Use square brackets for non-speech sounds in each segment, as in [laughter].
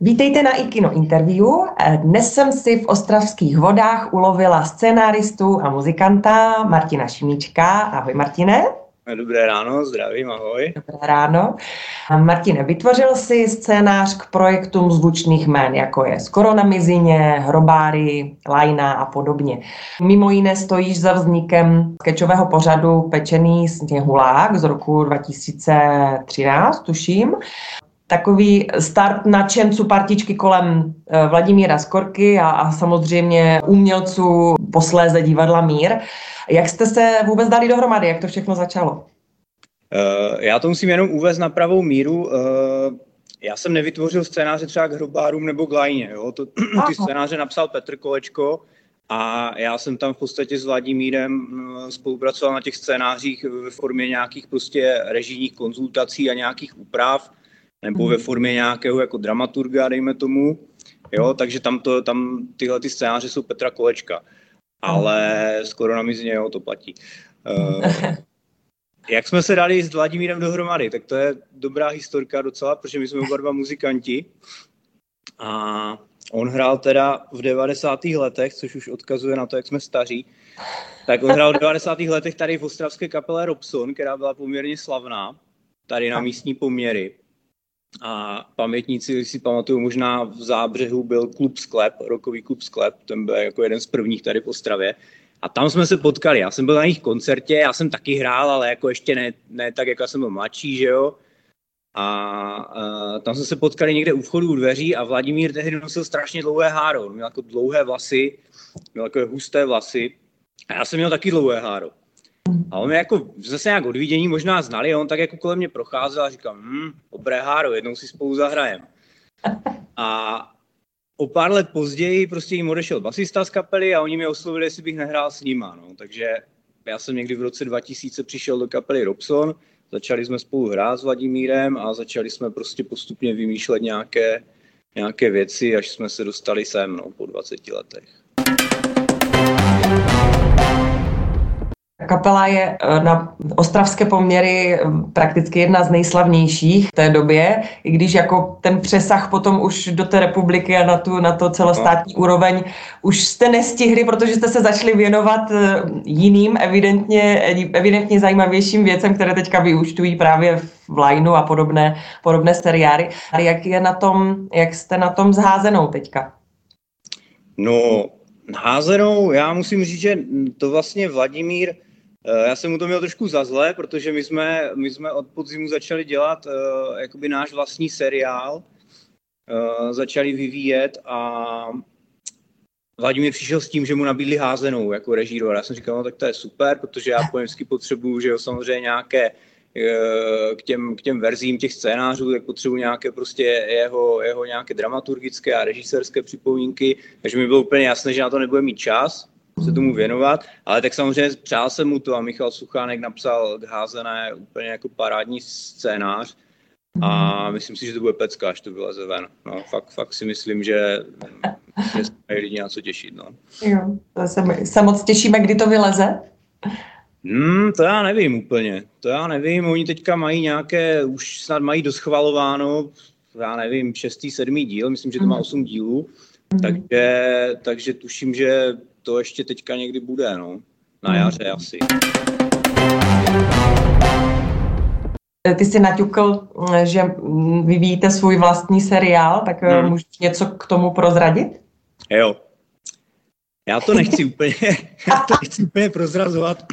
Vítejte na iKino Interview. Dnes jsem si v ostravských vodách ulovila scénáristu a muzikanta Martina Šimíčka. Ahoj Martine. Dobré ráno, zdravím, ahoj. Dobré ráno. Martine, vytvořil si scénář k projektům zvučných jmén, jako je Skoro na mizině, Hrobáry, Lajna a podobně. Mimo jiné stojíš za vznikem skečového pořadu Pečený sněhulák z roku 2013, tuším takový start nadšenců partičky kolem eh, Vladimíra Skorky a, a samozřejmě umělců posléze divadla Mír. Jak jste se vůbec dali dohromady? Jak to všechno začalo? Uh, já to musím jenom uvést na pravou míru. Uh, já jsem nevytvořil scénáře třeba k Hrobárům nebo k Lajně. Jo? To, [clears throat] ty scénáře napsal Petr Kolečko a já jsem tam v podstatě s Vladimírem spolupracoval na těch scénářích ve formě nějakých prostě režijních konzultací a nějakých úprav nebo ve mhm. formě nějakého jako dramaturga, dejme tomu. Jo, takže tam, to, tam tyhle ty scénáře jsou Petra Kolečka. Ale skoro na mizině, jo, to platí. Uh, [laughs] jak jsme se dali s Vladimírem dohromady, tak to je dobrá historka docela, protože my jsme oba dva muzikanti. A on hrál teda v 90. letech, což už odkazuje na to, jak jsme staří, tak on hrál v 90. letech tady v ostravské kapele Robson, která byla poměrně slavná, tady na místní poměry. A pamětníci si pamatuju, možná v Zábřehu byl klub Sklep, rokový klub Sklep, ten byl jako jeden z prvních tady v Ostravě. A tam jsme se potkali. Já jsem byl na jejich koncertě, já jsem taky hrál, ale jako ještě ne, ne tak, jako jsem byl mladší, že jo. A a tam jsme se potkali někde u vchodu u dveří a Vladimír tehdy nosil strašně dlouhé háro. Měl jako dlouhé vlasy, měl jako husté vlasy. A já jsem měl taky dlouhé háro. A on jako zase nějak odvidění možná znali, on tak jako kolem mě procházel a říkal, hm, dobré háro, jednou si spolu zahrajem. A o pár let později prostě jim odešel basista z kapely a oni mě oslovili, jestli bych nehrál s nima. No. Takže já jsem někdy v roce 2000 přišel do kapely Robson, začali jsme spolu hrát s Vladimírem a začali jsme prostě postupně vymýšlet nějaké, nějaké věci, až jsme se dostali sem no, po 20 letech. Kapela je eh, na ostravské poměry eh, prakticky jedna z nejslavnějších v té době, i když jako ten přesah potom už do té republiky a na, tu, na to celostátní no. úroveň už jste nestihli, protože jste se začali věnovat eh, jiným, evidentně, evidentně zajímavějším věcem, které teďka vyúčtují právě v Lineu a podobné, podobné seriály. A jak, je na tom, jak jste na tom zházenou teďka? No, házenou, já musím říct, že to vlastně Vladimír já jsem mu to měl trošku za zlé, protože my jsme, my jsme od podzimu začali dělat uh, jakoby náš vlastní seriál, uh, začali vyvíjet a Vladimír přišel s tím, že mu nabídli házenou jako režíro. Já jsem říkal, no tak to je super, protože já vždycky potřebuju, že jo, samozřejmě nějaké k těm, k těm verzím těch scénářů, tak potřebuji nějaké prostě jeho, jeho nějaké dramaturgické a režisérské připomínky, takže mi bylo úplně jasné, že na to nebude mít čas se tomu věnovat, ale tak samozřejmě přál jsem mu to a Michal Suchánek napsal k házené úplně jako parádní scénář a myslím si, že to bude pecka, až to vyleze ven. No, fakt, fakt si myslím, že, že se mají lidi na co těšit. No. Jo, to se, se moc těšíme, kdy to vyleze. Hmm, to já nevím úplně. To já nevím, oni teďka mají nějaké, už snad mají doschvalováno, já nevím, šestý, sedmý díl, myslím, že to má mhm. osm dílů, mm-hmm. takže, takže tuším, že to ještě teďka někdy bude, no. Na hmm. jaře asi. Ty jsi naťukl, že vyvíjíte svůj vlastní seriál, tak eh, hmm. můžeš něco k tomu prozradit? Jo. Já to nechci úplně, [laughs] já to nechci úplně prozrazovat,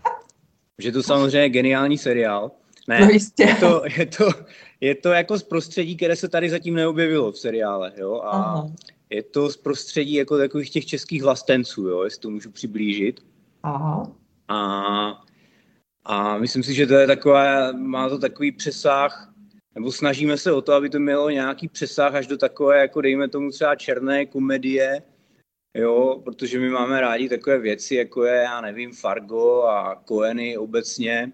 [clears throat] že to samozřejmě je geniální seriál. Ne, no jistě. Je, to, je, to, je to jako z prostředí, které se tady zatím neobjevilo v seriále. Jo? A Aha je to z prostředí jako takových těch českých vlastenců, jo, jestli to můžu přiblížit. Aha. A, a myslím si, že to je takové, má to takový přesah, nebo snažíme se o to, aby to mělo nějaký přesah až do takové, jako dejme tomu třeba černé komedie, jo, protože my máme rádi takové věci, jako je, já nevím, Fargo a Koeny obecně,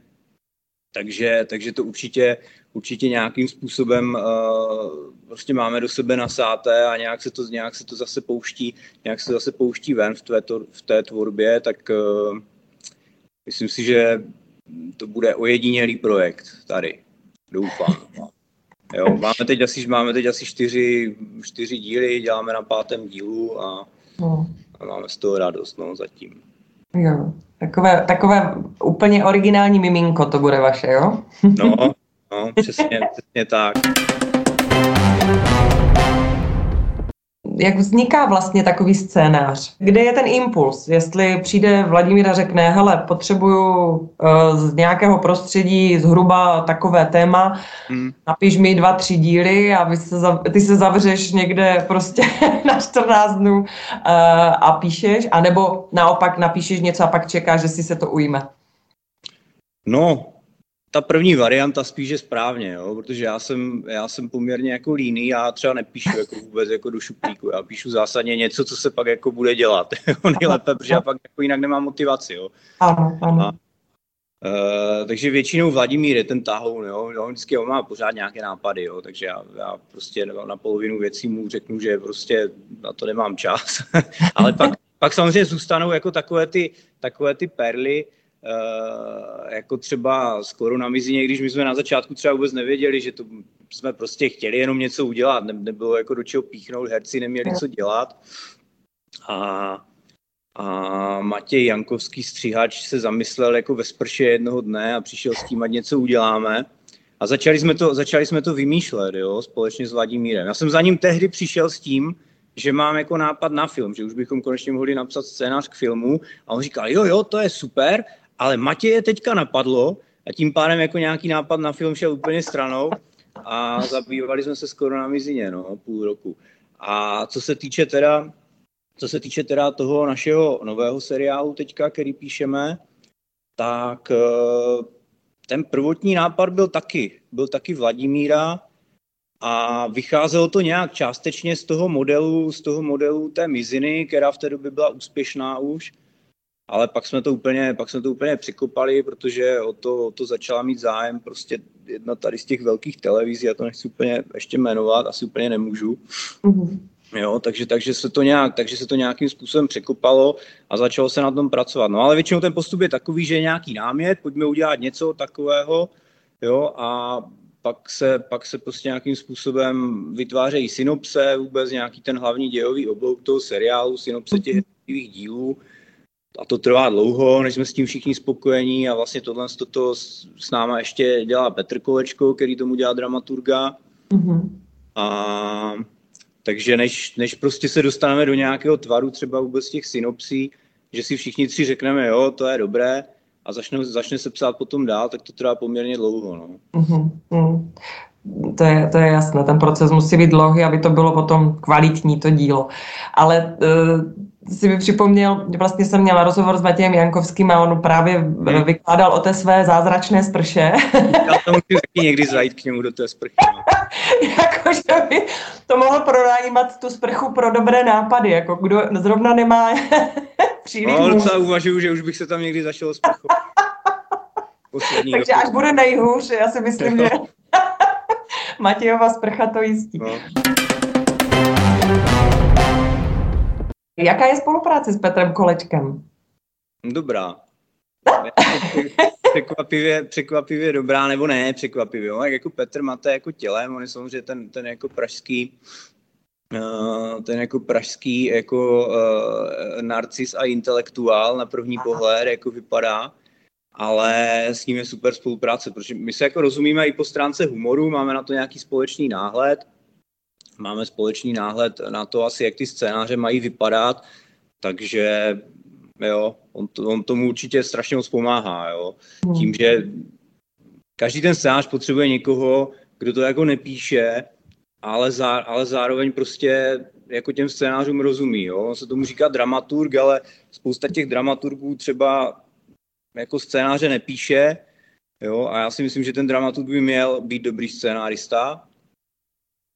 takže, takže to určitě, určitě nějakým způsobem uh, prostě máme do sebe nasáté a nějak se to, nějak se to zase pouští, nějak se to zase pouští ven v té, v té tvorbě, tak uh, myslím si, že to bude ojedinělý projekt tady. Doufám. Jo, máme teď asi, máme teď asi čtyři, čtyři díly, děláme na pátém dílu a, no. a máme z toho radost no, zatím. Jo, takové, takové úplně originální miminko to bude vaše, jo? No, [laughs] no přesně, přesně tak. jak vzniká vlastně takový scénář? Kde je ten impuls? Jestli přijde Vladimír a řekne, hele, potřebuju uh, z nějakého prostředí zhruba takové téma, hmm. napiš mi dva, tři díly a vy se, ty se zavřeš někde prostě [laughs] na 14 dnů uh, a píšeš, anebo naopak napíšeš něco a pak čekáš, že si se to ujme. No, ta první varianta spíš je správně, jo, protože já jsem, já jsem poměrně jako líný, já třeba nepíšu jako vůbec jako do šuplíku, já píšu zásadně něco, co se pak jako bude dělat, [laughs] nejlépe, protože já pak jako jinak nemám motivaci, jo. Aha, aha. A, Uh, takže většinou Vladimír je ten tahoun, jo, on vždycky on má pořád nějaké nápady, jo, takže já, já prostě na polovinu věcí mu řeknu, že prostě na to nemám čas, [laughs] ale pak, pak samozřejmě zůstanou jako takové ty, takové ty perly, jako třeba s koronamizině, když my jsme na začátku třeba vůbec nevěděli, že to jsme prostě chtěli jenom něco udělat, ne, nebylo jako do čeho píchnout, herci neměli co dělat. A, a Matěj Jankovský stříhač se zamyslel jako ve sprše jednoho dne a přišel s tím, ať něco uděláme. A začali jsme to, začali jsme to vymýšlet, jo, společně s Vladimírem. Já jsem za ním tehdy přišel s tím, že mám jako nápad na film, že už bychom konečně mohli napsat scénář k filmu. A on říkal, jo, jo, to je super, ale Matěje teďka napadlo a tím pádem jako nějaký nápad na film šel úplně stranou a zabývali jsme se skoro na mizině, no, půl roku. A co se týče teda, co se týče teda toho našeho nového seriálu teďka, který píšeme, tak eh, ten prvotní nápad byl taky, byl taky Vladimíra a vycházelo to nějak částečně z toho modelu, z toho modelu té miziny, která v té době byla úspěšná už, ale pak jsme to úplně, pak jsme to úplně překopali, protože o to, o to začala mít zájem prostě jedna tady z těch velkých televizí, já to nechci úplně ještě jmenovat, asi úplně nemůžu. Mm-hmm. Jo, takže, takže, se to nějak, takže se to nějakým způsobem překopalo a začalo se na tom pracovat. No ale většinou ten postup je takový, že je nějaký námět, pojďme udělat něco takového, jo, a pak se, pak se prostě nějakým způsobem vytvářejí synopse, vůbec nějaký ten hlavní dějový oblouk toho seriálu, synopse těch mm-hmm. dílů, a to trvá dlouho, než jsme s tím všichni spokojení a vlastně tohle toto s náma ještě dělá Petr Kolečko, který tomu dělá dramaturga. Mm-hmm. A takže než, než prostě se dostaneme do nějakého tvaru třeba vůbec těch synopsí, že si všichni tři řekneme, jo, to je dobré, a začne, začne se psát potom dál, tak to trvá poměrně dlouho. No. Mm-hmm. To je, to je jasné, ten proces musí být dlouhý, aby to bylo potom kvalitní to dílo. Ale uh, si mi připomněl, že vlastně jsem měla rozhovor s Matějem Jankovským a on právě hmm. vykládal o té své zázračné sprše. Já to musím taky někdy zajít k němu do té sprchy. No. [laughs] jako, že by to mohl pronajímat tu sprchu pro dobré nápady, jako kdo zrovna nemá [laughs] příliš. No, docela uvažuju, že už bych se tam někdy zašel sprchou. Takže až bude nejhůř, já si myslím, že [laughs] Matějova sprcha to jistí. No. Jaká je spolupráce s Petrem Kolečkem? Dobrá. [laughs] překvapivě, překvapivě dobrá, nebo ne překvapivě. Jo? Jak jako Petr máte jako tělem, on je samozřejmě ten, ten jako pražský, ten jako pražský jako uh, narcis a intelektuál na první Aha. pohled, jako vypadá, ale s ním je super spolupráce, protože my se jako rozumíme i po stránce humoru, máme na to nějaký společný náhled, máme společný náhled na to asi, jak ty scénáře mají vypadat, takže jo, on, to, on tomu určitě strašně moc pomáhá, jo. Tím, že každý ten scénář potřebuje někoho, kdo to jako nepíše, ale, zá, ale zároveň prostě jako těm scénářům rozumí, jo. On se tomu říká dramaturg, ale spousta těch dramaturgů třeba jako scénáře nepíše, jo, a já si myslím, že ten dramaturg by měl být dobrý scénárista,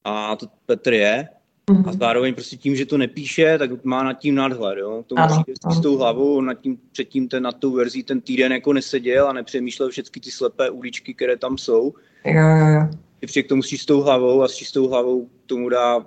a to Petr je. Mm-hmm. A zároveň prostě tím, že to nepíše, tak má nad tím nadhled, jo. To ano, musí s tou hlavou, nad tím, předtím ten, nad tou verzí ten týden jako neseděl a nepřemýšlel všechny ty slepé uličky, které tam jsou. Jo, jo, jo. Ty k tomu s tou hlavou a s čistou hlavou tomu dá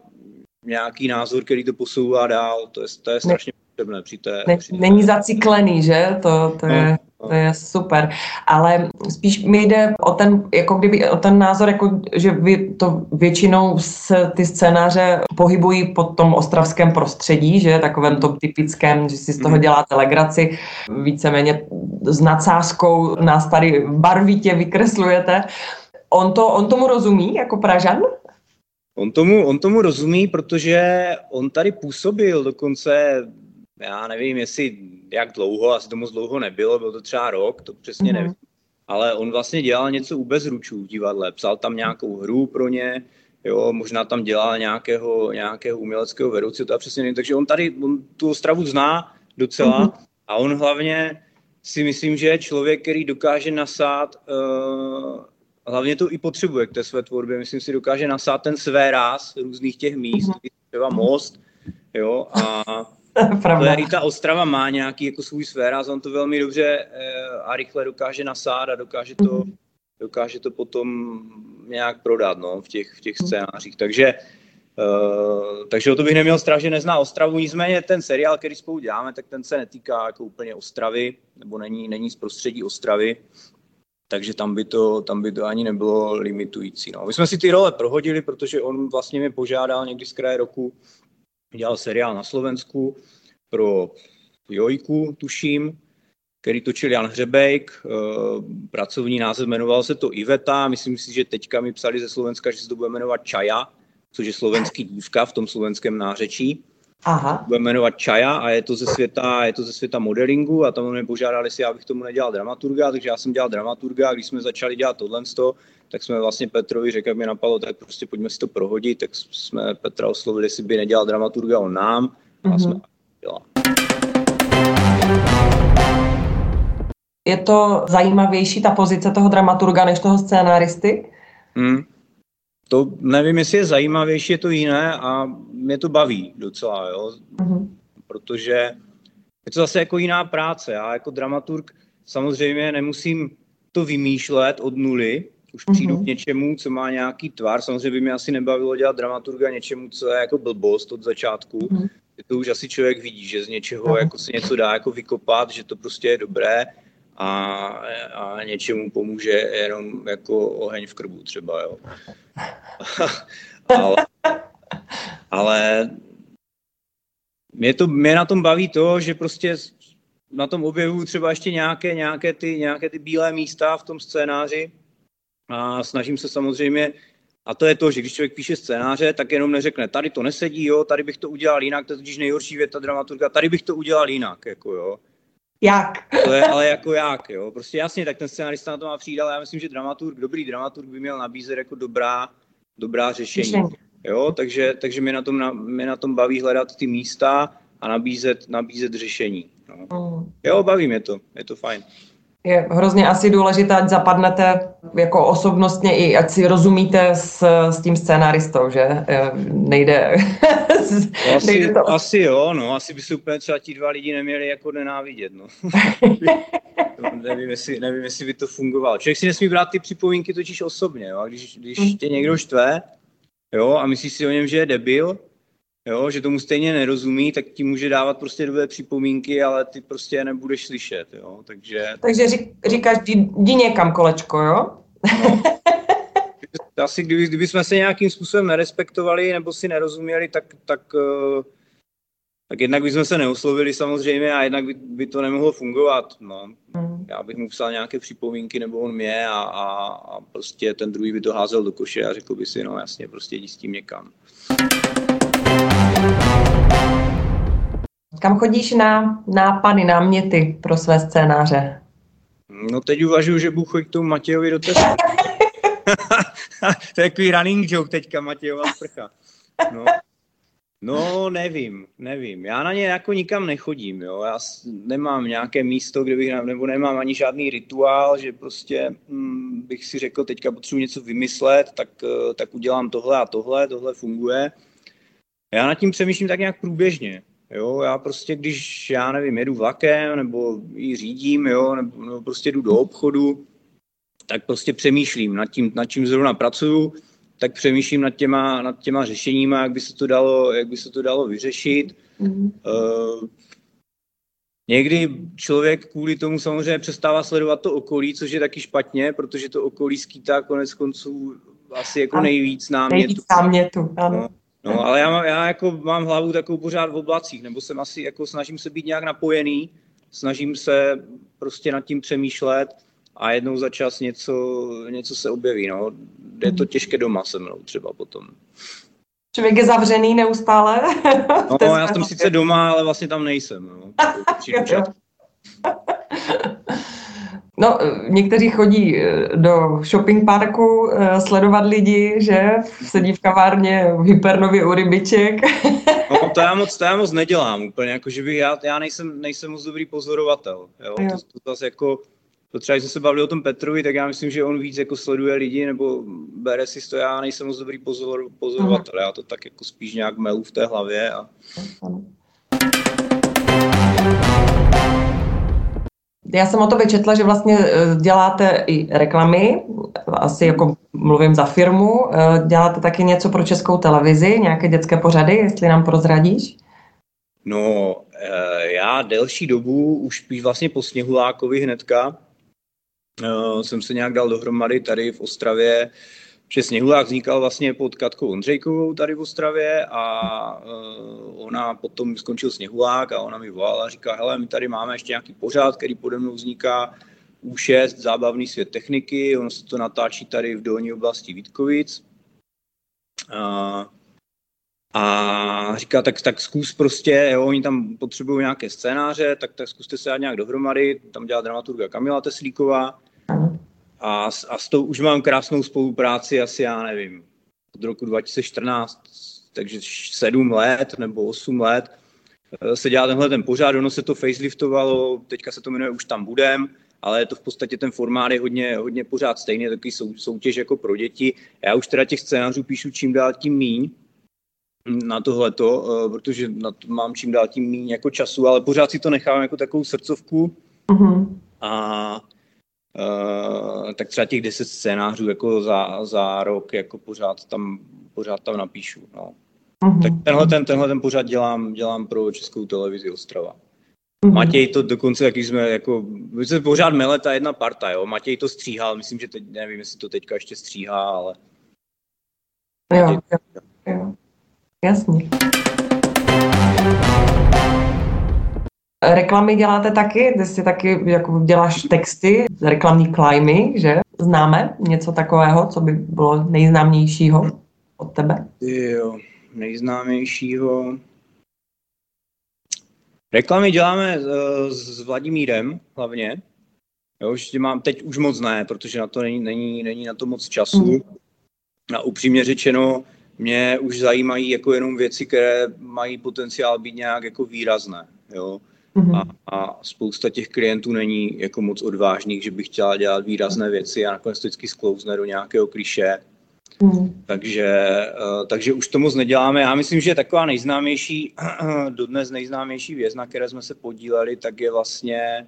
nějaký názor, který to posouvá dál. To je, to je strašně potřebné při té... Ne, při té... Není zaciklený, že? To, to no. je... To je super, ale spíš mi jde o ten, jako kdyby o ten názor, jako, že vy to většinou se ty scénáře pohybují po tom ostravském prostředí, že takovém tom typickém, že si z toho mhm. děláte legraci, víceméně s nadsázkou nás tady barvitě vykreslujete. On, to, on tomu rozumí jako Pražan? On tomu, on tomu rozumí, protože on tady působil dokonce, já nevím, jestli jak dlouho, asi to moc dlouho nebylo, byl to třeba rok, to přesně mm-hmm. nevím. Ale on vlastně dělal něco u bezručů v divadle, psal tam nějakou hru pro ně, jo, možná tam dělal nějakého, nějakého uměleckého vedoucího, to přesně nevím. Takže on tady on tu Ostravu zná docela mm-hmm. a on hlavně si myslím, že je člověk, který dokáže nasát, uh, hlavně to i potřebuje k té své tvorbě, myslím si, dokáže nasát ten své ráz různých těch míst, mm-hmm. třeba most, jo, a [laughs] je, i ta Ostrava má nějaký jako svůj sfér a on to velmi dobře eh, a rychle dokáže nasát a dokáže to, mm-hmm. dokáže to potom nějak prodat no, v, těch, v těch mhm. scénářích. Takže, uh, takže o to bych neměl strach, že nezná Ostravu. Nicméně ten seriál, který spolu děláme, tak ten se netýká jako úplně Ostravy, nebo není, není z prostředí Ostravy, takže tam by to, tam by to ani nebylo limitující. No. My jsme si ty role prohodili, protože on vlastně mě požádal někdy z kraje roku, dělal seriál na Slovensku pro Jojku, tuším, který točil Jan Hřebejk. Eh, pracovní název jmenoval se to Iveta. Myslím si, že teďka mi psali ze Slovenska, že se to bude jmenovat Čaja, což je slovenský dívka v tom slovenském nářečí. Aha. Bude jmenovat Čaja a je to ze světa, je to ze světa modelingu a tam mě požádali, jestli já bych tomu nedělal dramaturga, takže já jsem dělal dramaturga a když jsme začali dělat tohle, tak jsme vlastně Petrovi řekli, jak mi napadlo, tak prostě pojďme si to prohodit, tak jsme Petra oslovili, jestli by nedělal dramaturga on nám a mm-hmm. jsme dělali. Je to zajímavější ta pozice toho dramaturga než toho scénáristy? Hmm. To nevím, jestli je zajímavější, je to jiné a mě to baví docela, jo? Mm-hmm. protože je to zase jako jiná práce. Já jako dramaturg samozřejmě nemusím to vymýšlet od nuly, už přijdu mm-hmm. k něčemu, co má nějaký tvar. Samozřejmě by mě asi nebavilo dělat dramaturga něčemu, co je jako blbost od začátku. Mm-hmm. To už asi člověk vidí, že z něčeho mm-hmm. jako se něco dá jako vykopat, že to prostě je dobré a, a něčemu pomůže jenom jako oheň v krbu třeba, jo. [laughs] ale, ale mě, to, mě na tom baví to, že prostě na tom objevu třeba ještě nějaké, nějaké, ty, nějaké ty bílé místa v tom scénáři a snažím se samozřejmě, a to je to, že když člověk píše scénáře, tak jenom neřekne, tady to nesedí, jo, tady bych to udělal jinak, to je totiž nejhorší věta dramaturga, tady bych to udělal jinak, jako jo. Jak? To je [laughs] ale jako jak, jo. Prostě jasně, tak ten scenarista na to má přijít, ale já myslím, že dramaturg, dobrý dramaturg by měl nabízet jako dobrá, dobrá řešení. Jo, takže, takže mě, na tom, na, mě na tom baví hledat ty místa a nabízet, nabízet řešení. No. Mm. Jo, baví mě to, je to fajn je hrozně asi důležité, ať zapadnete jako osobnostně i ať si rozumíte s, s tím scénaristou, že eh, nejde, [laughs] asi, nejde to. Asi jo, no, asi by se úplně třeba ti dva lidi neměli jako nenávidět, [laughs] no. nevím, jestli, nevím, jestli by to fungovalo. Člověk si nesmí brát ty připomínky totiž osobně, jo, a když, když mhm. tě někdo štve, jo, a myslíš si o něm, že je debil, jo, že tomu stejně nerozumí, tak ti může dávat prostě dvě připomínky, ale ty prostě je nebudeš slyšet, jo, takže... Takže řík, říkáš, jdi, někam kolečko, jo? No. [laughs] Asi kdyby, kdyby jsme se nějakým způsobem nerespektovali nebo si nerozuměli, tak, tak, eh, tak jednak bychom se neoslovili samozřejmě a jednak by, by to nemohlo fungovat. No. Mm. Já bych mu psal nějaké připomínky nebo on mě a, a, a prostě ten druhý by to házel do koše a řekl by si, no jasně, prostě jdi s tím někam. Kam chodíš na nápady, náměty pro své scénáře? No teď uvažuji, že budu chodit k tomu Matějovi do testu. [laughs] to je takový running joke teďka, Matějova sprcha. No. No, nevím, nevím. Já na ně jako nikam nechodím, jo. Já nemám nějaké místo, kde bych, nebo nemám ani žádný rituál, že prostě hm, bych si řekl, teďka potřebuji něco vymyslet, tak, eh, tak udělám tohle a tohle, tohle funguje. Já nad tím přemýšlím tak nějak průběžně. Jo, já prostě, když, já nevím, jedu vlakem, nebo ji řídím, jo, nebo, nebo prostě jdu do obchodu, tak prostě přemýšlím nad tím, nad čím zrovna pracuju, tak přemýšlím nad těma, nad těma řešeníma, jak by se to dalo, jak by se to dalo vyřešit. Mm. Uh, někdy člověk kvůli tomu samozřejmě přestává sledovat to okolí, což je taky špatně, protože to okolí skýtá konec konců asi jako nejvíc námětu. Nejvíc námětu, ano. No, no, ale já, mám, já jako mám hlavu takovou pořád v oblacích, nebo jsem asi jako snažím se být nějak napojený, snažím se prostě nad tím přemýšlet a jednou za čas něco, něco se objeví. No. Je to mhm. těžké doma se mnou třeba potom. Člověk je zavřený neustále? No, [laughs] já jsem sice doma, ale vlastně tam nejsem. No. [laughs] No, někteří chodí eh, do shopping parku eh, sledovat lidi, že sedí v kavárně v Hypernově u rybiček. No, to já moc, to já moc nedělám úplně, jako, že bych, já, já nejsem, nejsem moc dobrý pozorovatel, jo? jo. To, to zase jako, to třeba, když jsme se bavili o tom Petrovi, tak já myslím, že on víc jako sleduje lidi, nebo bere si to, já nejsem moc dobrý pozor, pozorovatel, Aha. já to tak jako spíš nějak melu v té hlavě a... Já jsem o to vyčetla, že vlastně eh, děláte i reklamy, asi jako mluvím za firmu, eh, děláte taky něco pro českou televizi, nějaké dětské pořady, jestli nám prozradíš? No, eh, já delší dobu, už spíš vlastně po Sněhulákovi hnedka, jsem se nějak dal dohromady tady v Ostravě že Sněhulák vznikal vlastně pod Katkou Ondřejkovou tady v Ostravě a uh, ona potom skončil Sněhulák a ona mi volala a říká, hele, my tady máme ještě nějaký pořád, který pode mnou vzniká U6, zábavný svět techniky, ono se to natáčí tady v dolní oblasti Vítkovic. Uh, a říká, tak, tak zkus prostě, jo, oni tam potřebují nějaké scénáře, tak, tak zkuste se dát nějak dohromady, tam dělá dramaturga Kamila Teslíková a, a s tou už mám krásnou spolupráci asi, já nevím, od roku 2014, takže sedm let nebo osm let eh, se dělá tenhle ten pořád, ono se to faceliftovalo, teďka se to jmenuje Už tam budem, ale je to v podstatě ten formát je hodně, hodně pořád stejný, takový sou, soutěž jako pro děti. Já už teda těch scénářů píšu čím dál tím míň na tohleto, eh, protože na to mám čím dál tím míň jako času, ale pořád si to nechávám jako takovou srdcovku. Mm-hmm. A Uh, tak třeba těch 10 scénářů jako za, za rok jako pořád tam, pořád tam napíšu. No. Uh-huh. Tak tenhle ten, tenhle ten pořád dělám, dělám pro Českou televizi Ostrava. Uh-huh. Matěj to dokonce, jak jsme jako, my se pořád mele ta jedna parta, jo. Matěj to stříhal, myslím, že teď, nevím, jestli to teďka ještě stříhá, ale... Jo, jo, jo. Jasně. Reklamy děláte taky? Ty si taky jako děláš texty, reklamní klajmy, že? Známe něco takového, co by bylo nejznámějšího od tebe? Jo, nejznámějšího. Reklamy děláme s, eh, s Vladimírem hlavně. Jo, už mám, teď už moc ne, protože na to není, není, není na to moc času. Mm. A upřímně řečeno, mě už zajímají jako jenom věci, které mají potenciál být nějak jako výrazné. Jo. Mm-hmm. A, a spousta těch klientů není jako moc odvážných, že by chtěla dělat výrazné věci a nakonec to vždycky sklouzne do nějakého kliše. Mm. Takže, uh, takže už to moc neděláme. Já myslím, že taková nejznámější, [clears throat] dodnes nejznámější věc, na které jsme se podíleli, tak je vlastně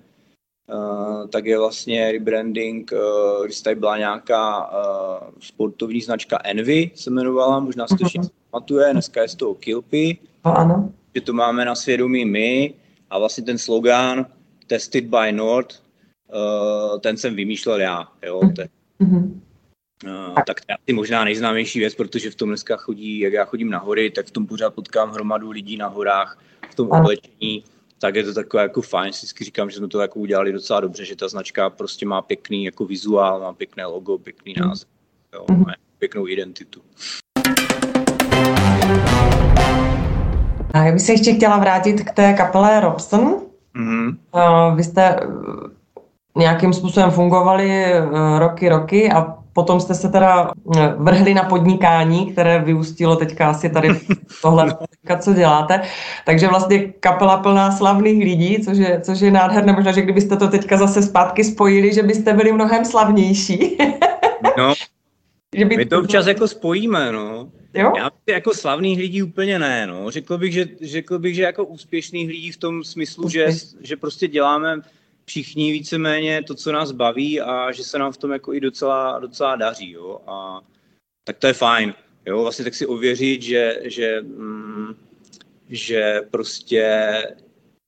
Uh, tak je vlastně rebranding, uh, když tady byla nějaká uh, sportovní značka Envy, se jmenovala, možná si to mm-hmm. pamatuje, dneska je z toho Kilpy, ano. že to máme na svědomí my, a vlastně ten slogan Tested by Nord, uh, ten jsem vymýšlel já. Jo? Mm-hmm. Uh, tak to je asi možná nejznámější věc, protože v tom dneska chodí, jak já chodím na hory, tak v tom pořád potkám hromadu lidí na horách, v tom oblečení, tak je to takové jako fajn. Vždycky říkám, že jsme to jako udělali docela dobře, že ta značka prostě má pěkný jako vizuál, má pěkné logo, pěkný mhm. název, jo, mm-hmm. má pěknou identitu. Já bych se ještě chtěla vrátit k té kapele Robson. Mm-hmm. Vy jste eh, nějakým způsobem fungovali eh, roky, roky a potom jste se teda eh, vrhli na podnikání, které vyústilo teďka asi tady tohle, co děláte. Takže vlastně kapela plná slavných lidí, což je, což je nádherné. Možná, že kdybyste to teďka zase zpátky spojili, že byste byli mnohem slavnější. no, [laughs] že by... my to občas jako spojíme, no. Jo? Já jako slavných lidí úplně ne, no. Řekl bych, že, řekl bych, že jako úspěšných lidí v tom smyslu, že, že prostě děláme všichni víceméně to, co nás baví a že se nám v tom jako i docela, docela daří, jo. A tak to je fajn, jo. Vlastně tak si ověřit, že, že, mm, že prostě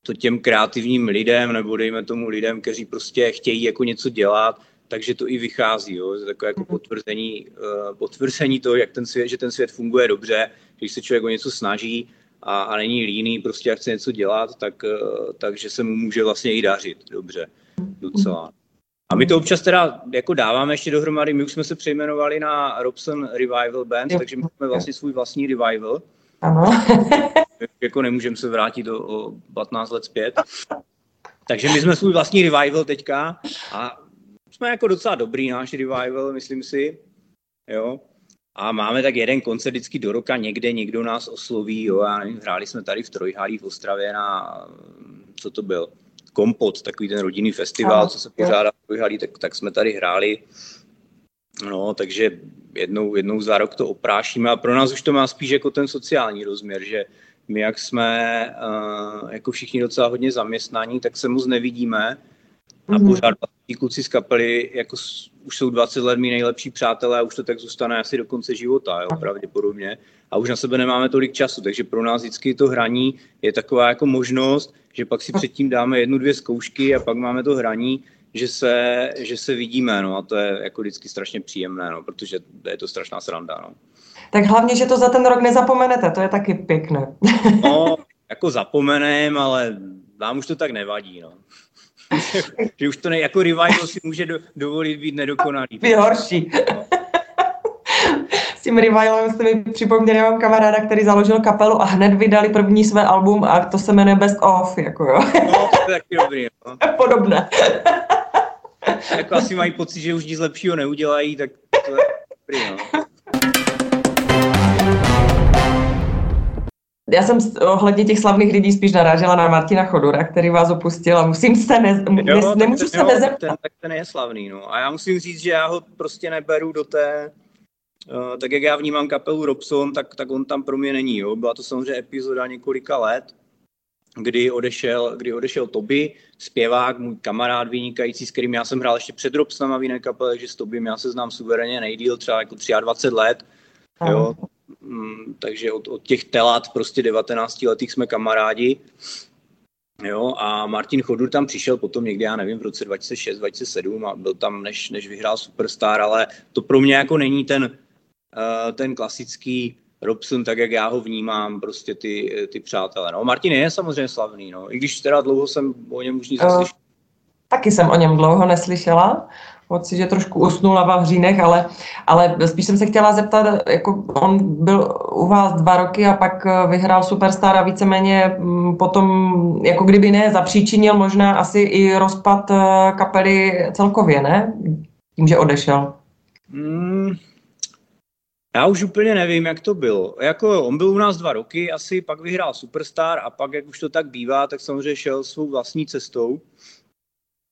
to těm kreativním lidem, nebo dejme tomu lidem, kteří prostě chtějí jako něco dělat, takže to i vychází, jo? To takové jako mhm. potvrzení, uh, potvrzení toho, jak ten svět, že ten svět funguje dobře, když se člověk o něco snaží a, a není líný prostě a chce něco dělat, tak, uh, takže se mu může vlastně i dařit dobře docela. A my to občas teda jako dáváme ještě dohromady, my už jsme se přejmenovali na Robson Revival Band, takže my máme vlastně svůj vlastní revival. Ano. [laughs] jako nemůžeme se vrátit o, o 15 let zpět. Takže my jsme svůj vlastní revival teďka a jsme jako docela dobrý náš revival, myslím si. Jo. A máme tak jeden koncert vždycky do roka někde, někdo nás osloví, jo, já nevím, hráli jsme tady v Trojhálí v Ostravě na, co to byl, Kompot, takový ten rodinný festival, Aha, co se pořádá v Trojhálí, tak, tak jsme tady hráli. No, takže jednou, jednou za rok to oprášíme a pro nás už to má spíš jako ten sociální rozměr, že my jak jsme uh, jako všichni docela hodně zaměstnaní, tak se moc nevidíme a mm-hmm. pořád ti kluci z kapely jako už jsou 20 let mý nejlepší přátelé a už to tak zůstane asi do konce života, jo, pravděpodobně. A už na sebe nemáme tolik času, takže pro nás vždycky to hraní je taková jako možnost, že pak si předtím dáme jednu, dvě zkoušky a pak máme to hraní, že se, že se vidíme, no a to je jako vždycky strašně příjemné, no, protože je to strašná sranda, no. Tak hlavně, že to za ten rok nezapomenete, to je taky pěkné. no, jako zapomenem, ale vám už to tak nevadí, no. [laughs] že už to ne, jako revival si může do, dovolit být nedokonalý. Být horší. S tím revivalem jste mi připomněli, mám kamaráda, který založil kapelu a hned vydali první své album a to se jmenuje Best Of, jako jo. no, to je taky dobrý, no. [laughs] Podobné. jako asi mají pocit, že už nic lepšího neudělají, tak to je dobrý, no. Já jsem ohledně těch slavných lidí spíš narážela na Martina Chodura, který vás opustil a musím se, ne, jo, ne, nemůžu se nezeptat. Ten, tak ten je slavný, no. A já musím říct, že já ho prostě neberu do té, uh, tak jak já vnímám kapelu Robson, tak, tak on tam pro mě není, jo. Byla to samozřejmě epizoda několika let, kdy odešel, kdy odešel Toby, zpěvák, můj kamarád vynikající, s kterým já jsem hrál ještě před Robsonem a v jiné kapele, takže s Tobym já se znám suverénně nejdíl, třeba jako 23 let, jo, takže od, od těch telat prostě 19 letých jsme kamarádi. Jo, a Martin Chodur tam přišel potom někdy, já nevím, v roce 2006, 2007 a byl tam, než, než vyhrál Superstar, ale to pro mě jako není ten, uh, ten klasický Robson, tak jak já ho vnímám, prostě ty, ty přátelé. No, Martin je samozřejmě slavný, no, i když teda dlouho jsem o něm už nic uh, Taky jsem o něm dlouho neslyšela, pocit, že trošku usnul na Vavřínech, ale, ale spíš jsem se chtěla zeptat, jako on byl u vás dva roky a pak eh, vyhrál Superstar a víceméně mm, potom, jako kdyby ne, zapříčinil možná asi i rozpad eh, kapely celkově, ne? Tím, že odešel. Hmm, já už úplně nevím, jak to bylo. Jako on byl u nás dva roky, asi pak vyhrál Superstar a pak, jak už to tak bývá, tak samozřejmě šel svou vlastní cestou.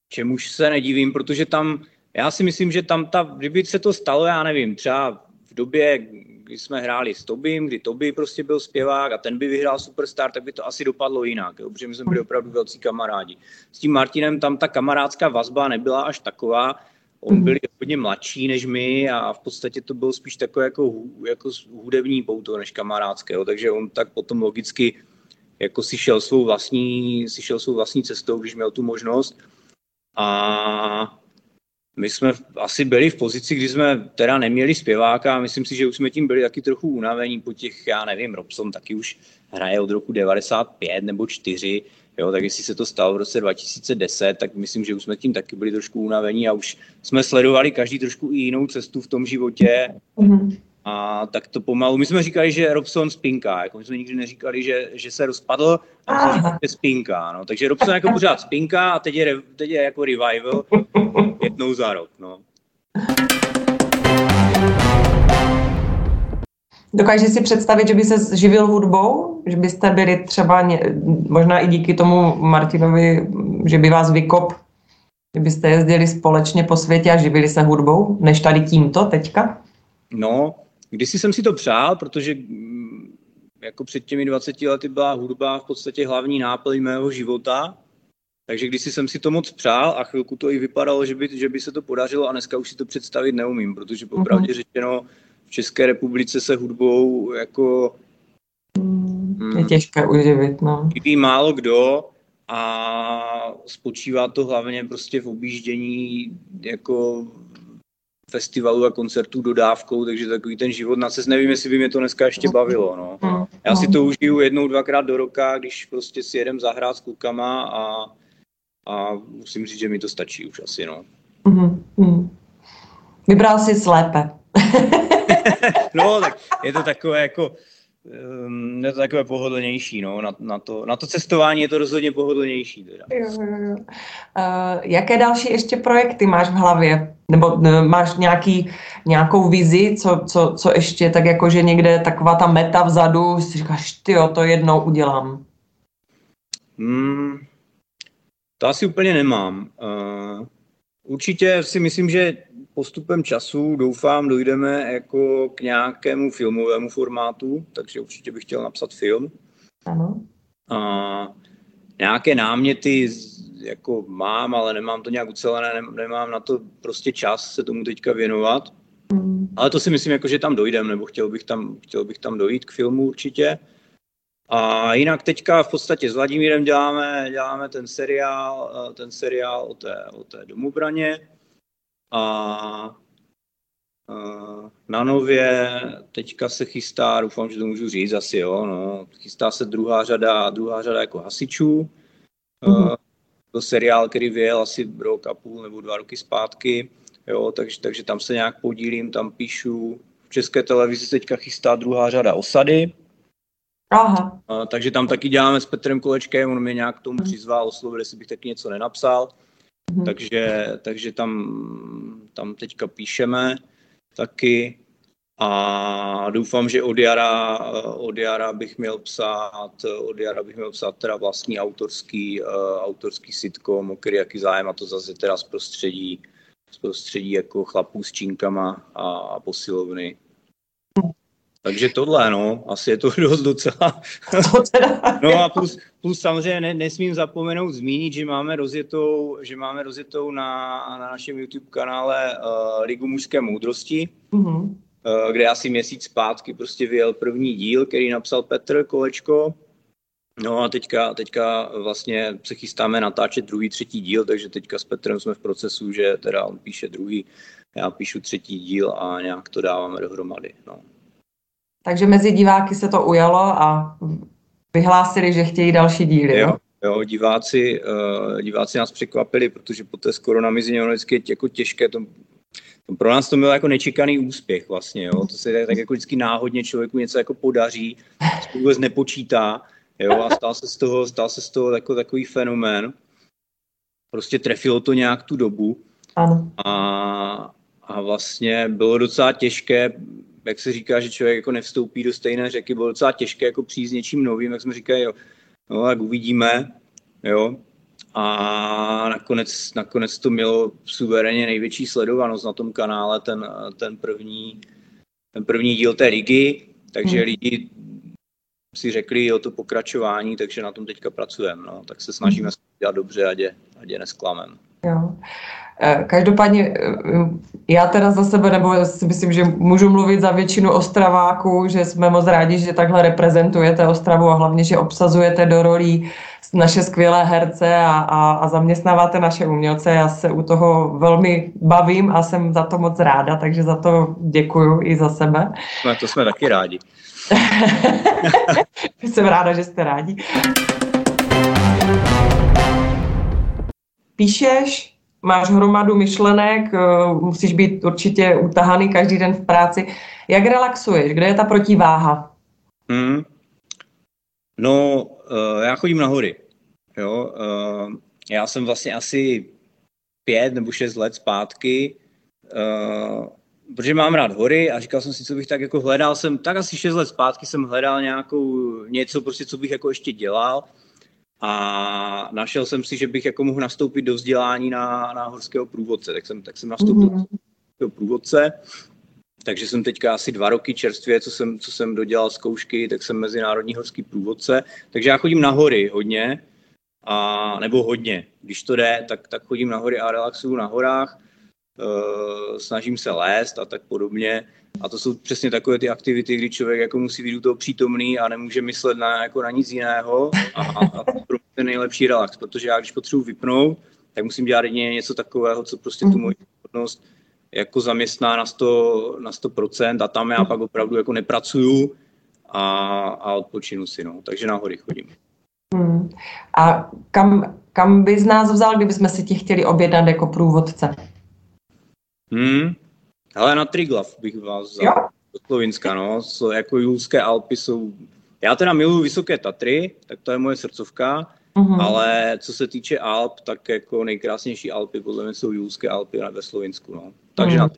Čemuž se nedivím, protože tam já si myslím, že tam ta, kdyby se to stalo, já nevím, třeba v době, kdy jsme hráli s Tobím, kdy Toby prostě byl zpěvák a ten by vyhrál Superstar, tak by to asi dopadlo jinak, jo, protože my jsme byli opravdu velcí kamarádi. S tím Martinem tam ta kamarádská vazba nebyla až taková, on byl hodně mladší než my a v podstatě to bylo spíš takové jako, jako hudební pouto než kamarádské, jo, takže on tak potom logicky jako si šel svou vlastní, si šel svou vlastní cestou, když měl tu možnost. A my jsme asi byli v pozici, kdy jsme teda neměli zpěváka a myslím si, že už jsme tím byli taky trochu unavení po těch, já nevím, Robson taky už hraje od roku 95 nebo 4, jo, tak jestli se to stalo v roce 2010, tak myslím, že už jsme tím taky byli trošku unavení a už jsme sledovali každý trošku i jinou cestu v tom životě. Mm-hmm. A tak to pomalu, my jsme říkali, že Robson spinká, jako my jsme nikdy neříkali, že, že se rozpadl, a že spinká, no. Takže Robson jako pořád spinká a teď je, teď je jako revival jednou za rok, no. Dokážeš si představit, že by se živil hudbou? Že byste byli třeba, ně, možná i díky tomu Martinovi, že by vás vykop, že byste jezdili společně po světě a živili se hudbou, než tady tímto teďka? No, Kdysi jsem si to přál, protože mm, jako před těmi 20 lety byla hudba v podstatě hlavní náplň mého života, takže když jsem si to moc přál a chvilku to i vypadalo, že by, že by se to podařilo a dneska už si to představit neumím, protože popravdě mm-hmm. řečeno v České republice se hudbou jako... Mm, je těžké uživit, no. Chybí málo kdo a spočívá to hlavně prostě v objíždění jako festivalů a koncertů dodávkou, takže takový ten život na cest, nevím, jestli by mě to dneska ještě bavilo, no. Já si to užiju jednou, dvakrát do roka, když prostě si jedem zahrát s klukama a, a musím říct, že mi to stačí už asi, no. Mm-hmm. Vybral jsi slépe. [laughs] no, tak je to takové jako, um, je to takové pohodlnější, no, na, na, to, na to cestování je to rozhodně pohodlnější. Teda. Jo, jo, jo. Uh, jaké další ještě projekty máš v hlavě? Nebo uh, máš nějaký, nějakou vizi, co, co, co ještě tak jako, že někde taková ta meta vzadu, si říkáš, ty jo, to jednou udělám. Hmm, to asi úplně nemám. Uh, určitě si myslím, že postupem času doufám, dojdeme jako k nějakému filmovému formátu, takže určitě bych chtěl napsat film. Ano. A nějaké náměty jako mám, ale nemám to nějak ucelené, nemám na to prostě čas se tomu teďka věnovat. Mm. Ale to si myslím, jako, že tam dojdem, nebo chtěl bych tam, chtěl bych tam dojít k filmu určitě. A jinak teďka v podstatě s Vladimírem děláme, děláme ten seriál, ten seriál o té, o té domobraně a na nově teďka se chystá, doufám, že to můžu říct asi, jo, no, chystá se druhá řada, druhá řada jako hasičů. Mm-hmm. To seriál, který vyjel asi rok a půl nebo dva roky zpátky, jo, takže, takže tam se nějak podílím, tam píšu. V České televizi teďka chystá druhá řada osady. Aha. A, takže tam taky děláme s Petrem Kolečkem, on mě nějak k tomu přizval, oslovil, jestli bych taky něco nenapsal. Mm-hmm. Takže, takže tam, tam teďka píšeme taky a doufám, že od jara, od jara bych měl psát, od jara bych měl psát teda vlastní autorský, uh, autorský sitcom, o který jaký zájem a to zase teda z prostředí, z prostředí jako chlapů s činkama a, a posilovny. Takže tohle, no, asi je to [laughs] dost docela. no a plus, plus samozřejmě ne, nesmím zapomenout zmínit, že máme rozjetou, že máme rozjetou na, na našem YouTube kanále uh, Ligu mužské moudrosti, mm-hmm. uh, kde asi měsíc zpátky prostě vyjel první díl, který napsal Petr Kolečko. No a teďka, teďka vlastně se chystáme natáčet druhý, třetí díl, takže teďka s Petrem jsme v procesu, že teda on píše druhý, já píšu třetí díl a nějak to dáváme dohromady. No. Takže mezi diváky se to ujalo a vyhlásili, že chtějí další díly. Jo, jo diváci, uh, diváci nás překvapili, protože po té skoro ono vždycky jako těžké, to, to pro nás to byl jako nečekaný úspěch vlastně, jo. To se tak jako vždycky náhodně člověku něco jako podaří, to vůbec nepočítá, jo, a stal se z toho, stal se z toho jako takový fenomén. Prostě trefilo to nějak tu dobu. Ano. A, a vlastně bylo docela těžké jak se říká, že člověk jako nevstoupí do stejné řeky, bylo docela těžké jako přijít s něčím novým, jak jsme říkali, jo, no tak uvidíme, jo, a nakonec, nakonec to mělo suverénně největší sledovanost na tom kanále, ten, ten, první, ten první díl té ligy, takže hmm. lidi si řekli o to pokračování, takže na tom teďka pracujeme. No. Tak se snažíme hmm. dělat dobře, ať je, ať je nesklamem. Jo. Eh, každopádně eh, já teda za sebe, nebo si myslím, že můžu mluvit za většinu Ostraváků, že jsme moc rádi, že takhle reprezentujete Ostravu a hlavně, že obsazujete do rolí naše skvělé herce a, a, a zaměstnáváte naše umělce. Já se u toho velmi bavím a jsem za to moc ráda, takže za to děkuju i za sebe. No, to jsme taky rádi. [laughs] jsem ráda, že jste rádi. Píšeš, máš hromadu myšlenek, eh, musíš být určitě utahaný každý den v práci. Jak relaxuješ? Kde je ta protiváha? Hmm. No, uh, já chodím na hory. Jo? Uh, já jsem vlastně asi pět nebo šest let zpátky, protože mám rád hory a říkal jsem si, co bych tak jako hledal jsem, tak asi šest let zpátky jsem hledal nějakou něco prostě, co bych jako ještě dělal a našel jsem si, že bych jako mohl nastoupit do vzdělání na, na horského průvodce, tak jsem, tak jsem nastoupil mm-hmm. do průvodce, takže jsem teďka asi dva roky čerstvě, co jsem, co jsem dodělal zkoušky, tak jsem mezinárodní horský průvodce, takže já chodím na hory hodně, a, nebo hodně, když to jde, tak, tak chodím na hory a relaxuju na horách, snažím se lézt a tak podobně. A to jsou přesně takové ty aktivity, kdy člověk jako musí být u toho přítomný a nemůže myslet na, jako na nic jiného. A, a pro mě je nejlepší relax, protože já když potřebuji vypnout, tak musím dělat něco takového, co prostě tu moji pozornost jako zaměstná na 100%, na 100% a tam já pak opravdu jako nepracuju a, a odpočinu si, no. Takže na hory chodím. Hmm. A kam, kam bys nás vzal, kdybychom si ti chtěli objednat jako průvodce? Hmm. Ale na Triglav bych vás vzal. Jo? Do Slovinska, no. So, jako Julské Alpy jsou... Já teda miluji Vysoké Tatry, tak to je moje srdcovka, mm-hmm. ale co se týče Alp, tak jako nejkrásnější Alpy podle mě jsou Julské Alpy ve Slovinsku, no. Takže mm. na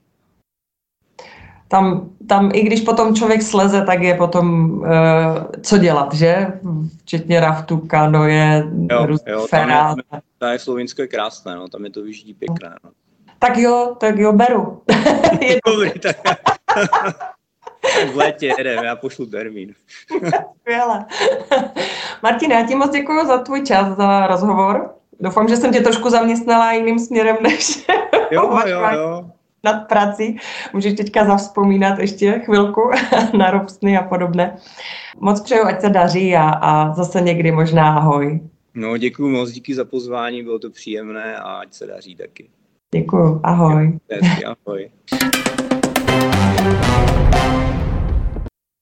tam, tam i když potom člověk sleze, tak je potom uh, co dělat, že? Včetně raftu, kanoje, jo, jo, tam je, tam je Slovinsko je krásné, no, tam je to vyždí pěkné. No. Tak jo, tak jo, beru. [laughs] Dobrý, tak [laughs] v létě jedem, já pošlu termín. [laughs] Skvěle. Martina, já ti moc děkuji za tvůj čas, za rozhovor. Doufám, že jsem tě trošku zaměstnala jiným směrem, než jo, jo, jo nad prací. Můžeš teďka zavzpomínat ještě chvilku na robstny a podobné. Moc přeju, ať se daří a, a zase někdy možná ahoj. No, děkuji moc, díky za pozvání, bylo to příjemné a ať se daří taky. Děkuju, ahoj. Děkuji, Ahoj.